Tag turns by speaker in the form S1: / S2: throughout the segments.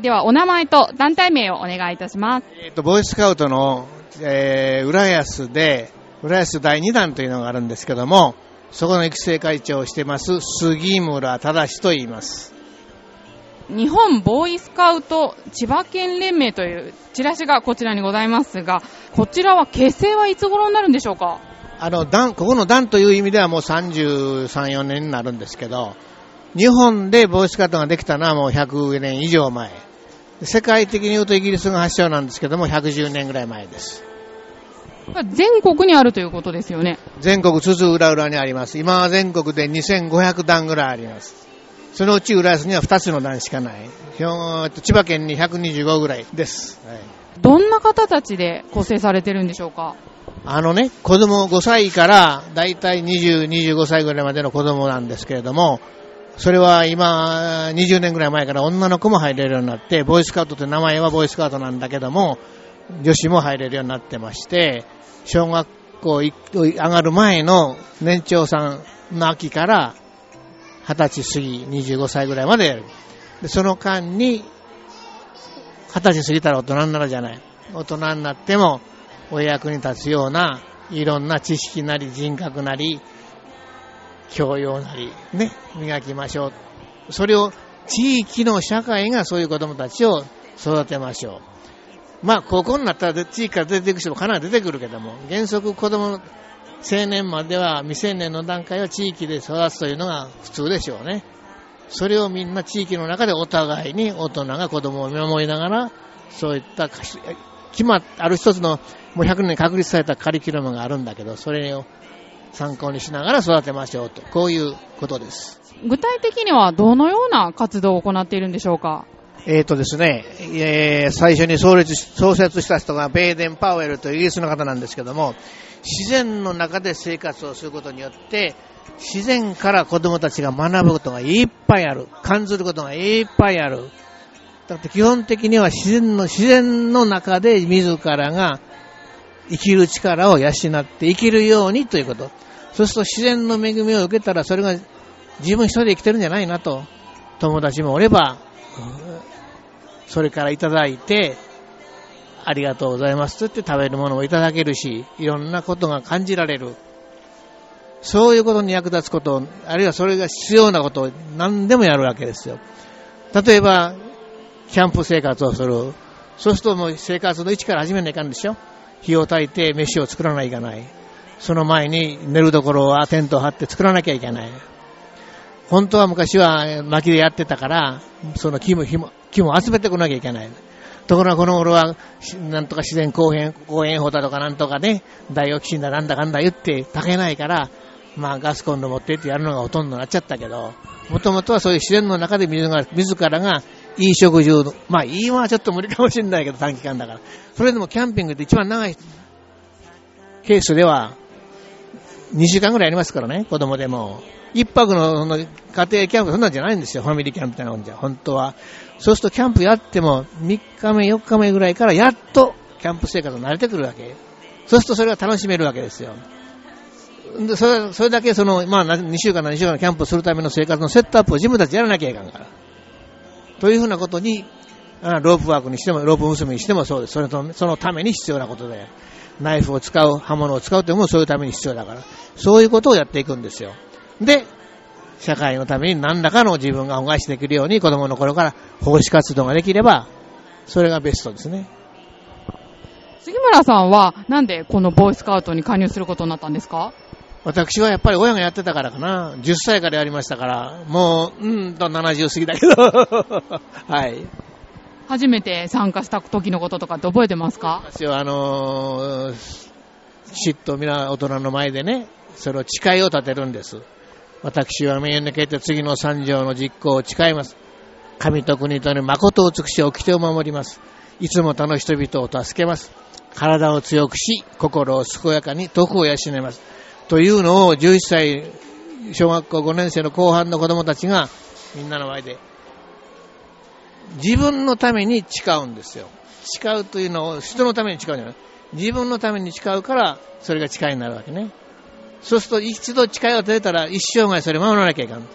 S1: はい。では、お名前と団体名をお願いいたします。
S2: えっ、と、ボーイスカウトの、えー、浦安で、浦安第2弾というのがあるんですけども、そこの育成会長をしてます、杉村忠と言います。
S1: 日本ボーイスカウト千葉県連盟というチラシがこちらにございますが、こちらは結成はいつ頃になるんでしょうか？
S2: あの、団、ここの団という意味ではもう33、4年になるんですけど、日本でボーイスカウトができたのはもう100年以上前。世界的に言うとイギリスが発祥なんですけども、110年ぐらい前です。
S1: 全国にあるということですよね。
S2: 全国津々浦々にあります。今は全国で2500団ぐらいあります。そのうち浦安には2つの団しかない。千葉県に125ぐらいです。はい
S1: どんな方たちで構成されてるんでしょうか？
S2: あのね、子供5歳からだいたい20、25歳ぐらいまでの子供なんですけれども、それは今、20年ぐらい前から女の子も入れるようになって、ボーイスカウトって名前はボーイスカウトなんだけども、女子も入れるようになってまして、小学校上がる前の年長さんの秋から20歳過ぎ、25歳ぐらいまでやる。で、その間に、20歳過ぎたら大人になるじゃない。大人になっても、お役に立つような、いろんな知識なり人格なり、教養なり、ね、磨きましょう。それを地域の社会がそういう子供たちを育てましょう。まあ、高校になったら地域から出ていく人もかなり出てくるけども、原則子供、青年までは未成年の段階は地域で育つというのが普通でしょうね。それをみんな地域の中でお互いに大人が子供を見守りながら、そういった決まっある一つのもう100年確立されたカリキュラムがあるんだけど、それを参考にしながら育てましょうと、こういうことです。
S1: 具体的にはどのような活動を行っているんでしょうか？
S2: えーとですね、えー最初に創立し創設した人がベーデン・パウエルというイギリスの方なんですけども、自然の中で生活をすることによって、自然から子供たちが学ぶことがいっぱいある。感じることがいっぱいある。だって基本的には自然の、自然の中で自らが生きる力を養って生きるようにということ。そうすると自然の恵みを受けたらそれが自分一人で生きてるんじゃないなと。友達もおれば、それからいただいて、ありがとうございますと言って食べるものをいただけるし、いろんなことが感じられる。そういうことに役立つこと、あるいはそれが必要なことを何でもやるわけですよ。例えば、キャンプ生活をする。そうするともう生活の一から始めないかんでしょ火を焚いて飯を作らないといけない。その前に寝るところはテントを張って作らなきゃいけない。本当は昔は薪でやってたから、その木も、木も、集めてこなきゃいけない。ところがこの頃は、なんとか自然公園、公園法だとかなんとかね、ダイオキシンだなんだかんだ言って炊けないから、まあガスコンロ持ってってやるのがほとんどになっちゃったけど、もともとはそういう自然の中で自らがいい食事を、まあいいはちょっと無理かもしれないけど短期間だから。それでもキャンピングって一番長いケースでは、2週間ぐらいありますからね、子供でも。一泊のその家庭キャンプそんなんじゃないんですよ、ファミリーキャンプみたいなもんじゃ、本当は。そうするとキャンプやっても3日目、4日目ぐらいからやっとキャンプ生活に慣れてくるわけ。そうするとそれが楽しめるわけですよ。でそれそれだけその、まあ、2週間、2週間のキャンプするための生活のセットアップを自分たちやらなきゃいかんから。というふうなことに、ロープワークにしても、ロープ結びにしてもそうです。それと、そのために必要なことで、ナイフを使う、刃物を使うというのもそういうために必要だから。そういうことをやっていくんですよ。で、社会のために何らかの自分が恩返しできるように子供の頃から奉仕活動ができれば、それがベストですね。
S1: 杉村さんはなんでこのボーイスカウトに加入することになったんですか？
S2: 私はやっぱり親がやってたからかな。10歳からやりましたから、もう、うんと70過ぎだけど。はい。
S1: 初めて参加した時のこととかって覚えてますか？
S2: 私はあのー、嫉妬皆大人の前でね、それを誓いを立てるんです。私は名誉にけて次の三条の実行を誓います。神と国とに誠を尽くし掟を守ります。いつも他の人々を助けます。体を強くし、心を健やかに徳を養います。というのを11歳、小学校5年生の後半の子供たちがみんなの前で自分のために誓うんですよ。誓うというのを人のために誓うんじゃない。自分のために誓うから、それが誓いになるわけね。そうすると一度誓いを立てたら一生涯それ守らなきゃいかん。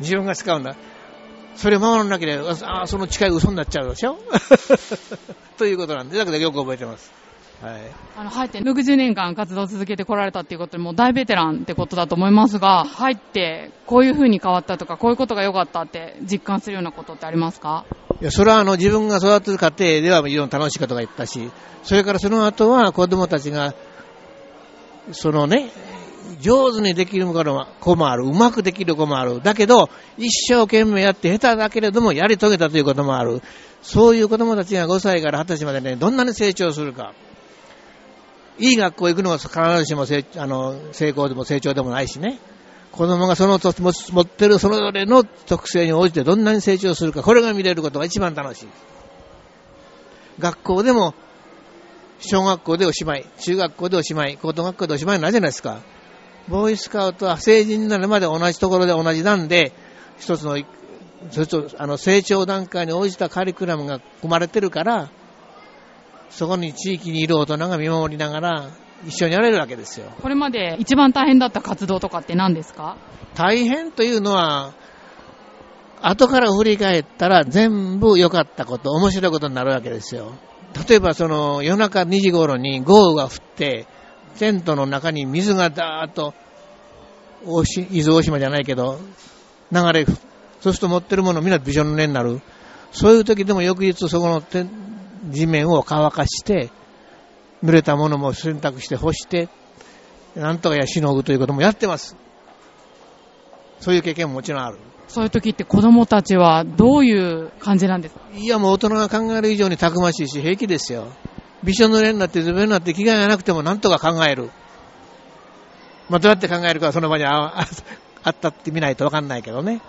S2: 自分が誓うんだ。それを守らなければ、あその誓い嘘になっちゃうでしょ ということなんで、だからよく覚えてます。はい。
S1: あの、入って60年間活動を続けてこられたっていうことで、もう大ベテランってことだと思いますが、入ってこういう風に変わったとか、こういうことが良かったって実感するようなことってありますか？
S2: いや、それはあの、自分が育てる過程ではいろんな楽しいことが言ったし、それからその後は子供たちが、そのね、上手にできる子もある、うまくできる子もある。だけど、一生懸命やって下手だけれどもやり遂げたということもある。そういう子供たちが5歳から20歳までね、どんなに成長するか。いい学校行くのは必ずしも成あの成功でも成長でもないしね。子供がその持ってるそれぞれの特性に応じてどんなに成長するか、これが見れることが一番楽しい。学校でも、小学校でおしまい、中学校でおしまい、高等学校でおしまいないじゃないですか。ボーイスカウトは成人になるまで同じところで同じなんで、一つの、それとあの成長段階に応じたカリキュラムが組まれてるから、そこに地域にいる大人が見守りながら、一緒にやれるわけですよ。
S1: これまで一番大変だった活動とかって何ですか？
S2: 大変というのは、後から振り返ったら全部良かったこと、面白いことになるわけですよ。例えばその夜中2時頃に豪雨が降って、テントの中に水がダーッと、伊豆大島じゃないけど、流れ、そうすると持ってるものみんなびしょ濡れになる。そういう時でも翌日そこの地面を乾かして、濡れたものも洗濯して干して、なんとかやしのぐということもやってます。そういう経験ももちろんある。
S1: そういう時って子供たちはどういう感じなんですか？
S2: いやもう大人が考える以上にたくましいし平気ですよ。びしょ濡れになってずぶになって着替えがなくてもなんとか考える。まあ、どうやって考えるかはその場にああったってみないとわかんないけどね、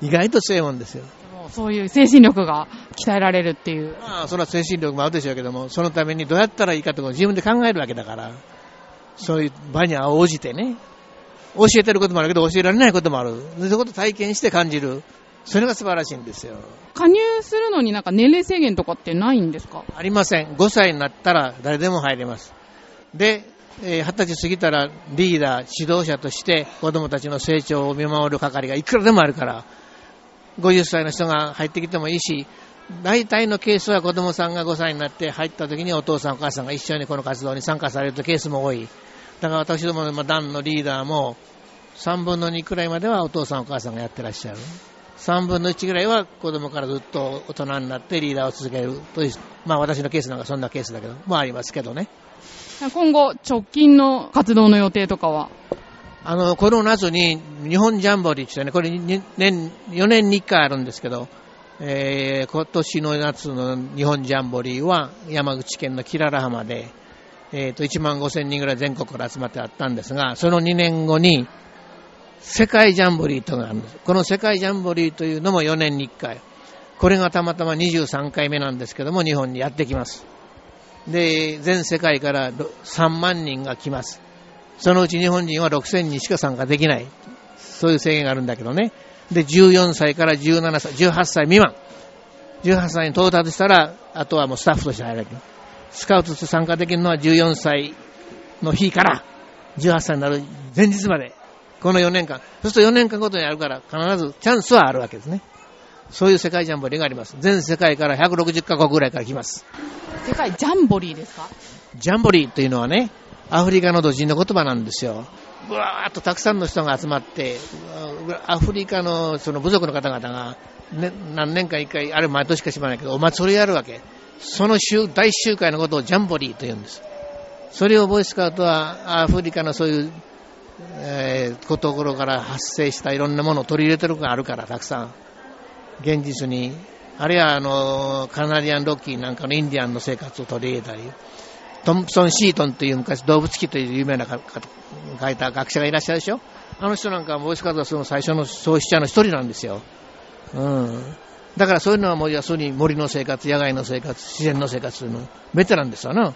S2: うん。意外と強いもんですよ。
S1: そういう精神力が鍛えられるっていう。
S2: まあ、それは精神力もあるでしょうけども、そのためにどうやったらいいかとか自分で考えるわけだから、そういう場に応じてね、教えてることもあるけど教えられないこともある。そういうことを体験して感じる。それが素晴らしいんですよ。
S1: 加入するのになんか年齢制限とかってないんですか？
S2: ありません。5歳になったら誰でも入れます。で、えー、20歳過ぎたらリーダー、指導者として子供たちの成長を見守る係がいくらでもあるから、50歳の人が入ってきてもいいし、大体のケースは子供さんが5歳になって入った時にお父さんお母さんが一緒にこの活動に参加されるケースも多い。だから私どもの団のリーダーも3分の2くらいまではお父さんお母さんがやってらっしゃる。3分の1ぐらいは子供からずっと大人になってリーダーを続けるという、まあ私のケースなんかそんなケースだけど、まあありますけどね。
S1: 今後、直近の活動の予定とかは？
S2: あの、この夏に日本ジャンボリーってね、これ年、4年に1回あるんですけど、えー、今年の夏の日本ジャンボリーは山口県のキララ浜で、えっ、ー、と、1万5千人ぐらい全国から集まってあったんですが、その2年後に世界ジャンボリーというのがあるんです。この世界ジャンボリーというのも4年に1回。これがたまたま23回目なんですけども、日本にやってきます。で、全世界から3万人が来ます。そのうち日本人は6000人しか参加できない。そういう制限があるんだけどね。で、14歳から17歳、18歳未満。18歳に到達したら、あとはもうスタッフとして入られる。スカウトとして参加できるのは14歳の日から18歳になる前日までこの4年間。そうすると4年間ごとにやるから、必ずチャンスはあるわけですね。そういう世界ジャンボリーがあります。全世界から160カ国ぐらいから来ます。
S1: 世界ジャンボリーですか？
S2: ジャンボリーというのはね、アフリカの土人の言葉なんですよ。うわーっとたくさんの人が集まって、アフリカのその部族の方々が、ね、何年か一回、あれ毎年かしばないけど、お祭りやるわけ。その集大集会のことをジャンボリーと言うんです。それをボイスカウトはアフリカのそういうえー、ところから発生したいろんなものを取り入れてるのがあるから、たくさん。現実に。あるいは、あの、カナディアンロッキーなんかのインディアンの生活を取り入れたり、トンプソン・シートンという昔動物記という有名な書いた学者がいらっしゃるでしょ？あの人なんかボイスカードの最初の創始者の一人なんですよ。うん。だからそういうのはもう要するに森の生活、野外の生活、自然の生活のベテランですよな。うん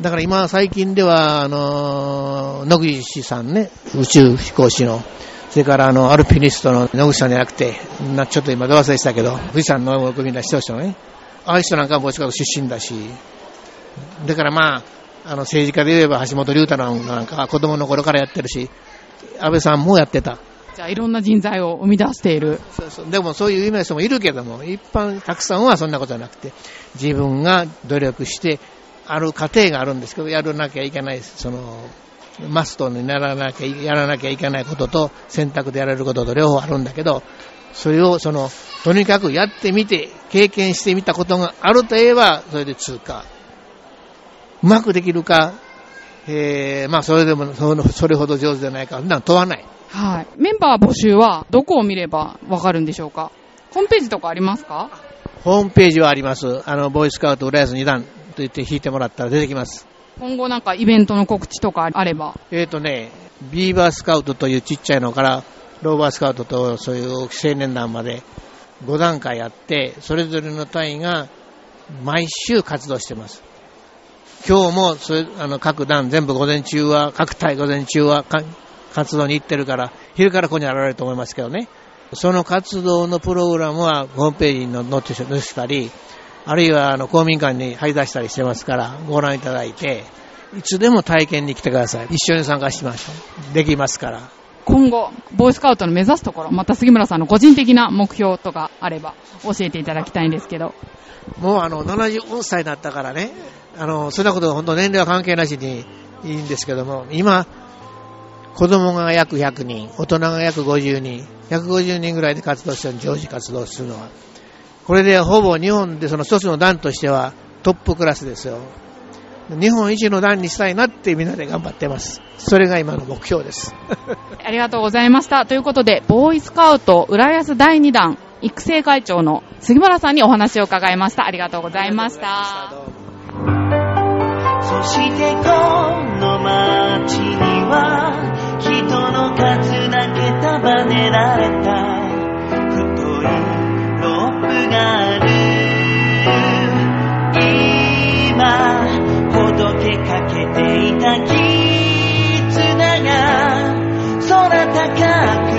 S2: だから今最近では、あの、野口さんね、宇宙飛行士の、それからあの、アルピニストの野口さんじゃなくて、なちょっと今ど忘れしたけど、富士山の組の人たちのね、ああいう人なんかももちろん出身だし、だからまあ、あの政治家で言えば橋本龍太なんか子供の頃からやってるし、安倍さんもやってた。
S1: じゃあいろんな人材を生み出している。
S2: そうそう。でもそういう有名な人もいるけども、一般たくさんはそんなことはなくて、自分が努力して、ある過程があるんですけど、やらなきゃいけない、その、マストにならなきゃ、やらなきゃいけないことと、選択でやられることと両方あるんだけど、それをその、とにかくやってみて、経験してみたことがあると言えば、それで通過。うまくできるか、えー、まあそれでもそれほど上手じゃないか、なん問わない。
S1: はい。メンバー募集はどこを見ればわかるんでしょうか？ホームページとかありますか？
S2: ホームページはあります。あの、ボーイスカウト浦安2段と言って弾いてもらったら出てきます。
S1: 今後なんかイベントの告知とかあれば
S2: えっ、ー、とね、ビーバースカウトというちっちゃいのから、ローバースカウトとそういう青年団まで5段階あって、それぞれの隊が毎週活動してます。今日もそれあの各団全部午前中は、各隊午前中は活動に行ってるから、昼からここに現れると思いますけどね。その活動のプログラムはホームページに載って載せたり、あるいはあの公民館に張り出したりしてますから、ご覧いただいて、いつでも体験に来てください。一緒に参加しましょう。できますから。
S1: 今後、ボーイスカウトの目指すところ、また杉村さんの個人的な目標とかあれば教えていただきたいんですけど。
S2: もうあの、74歳になったからね、あの、そんなこと本当年齢は関係なしにいいんですけども、今、子供が約100人、大人が約50人、150人ぐらいで活動してる常時活動するのは。これでほぼ日本でその一つの団としてはトップクラスですよ。日本一の団にしたいなってみんなで頑張ってます。それが今の目標です。
S1: ありがとうございました。ということで、ボーイスカウト浦安第2弾育成会長の杉村さんにお話を伺いました。ありがとうございました。そしてこの街には人の数だけ束ねられた太いロープがあるかけていた絆が空高く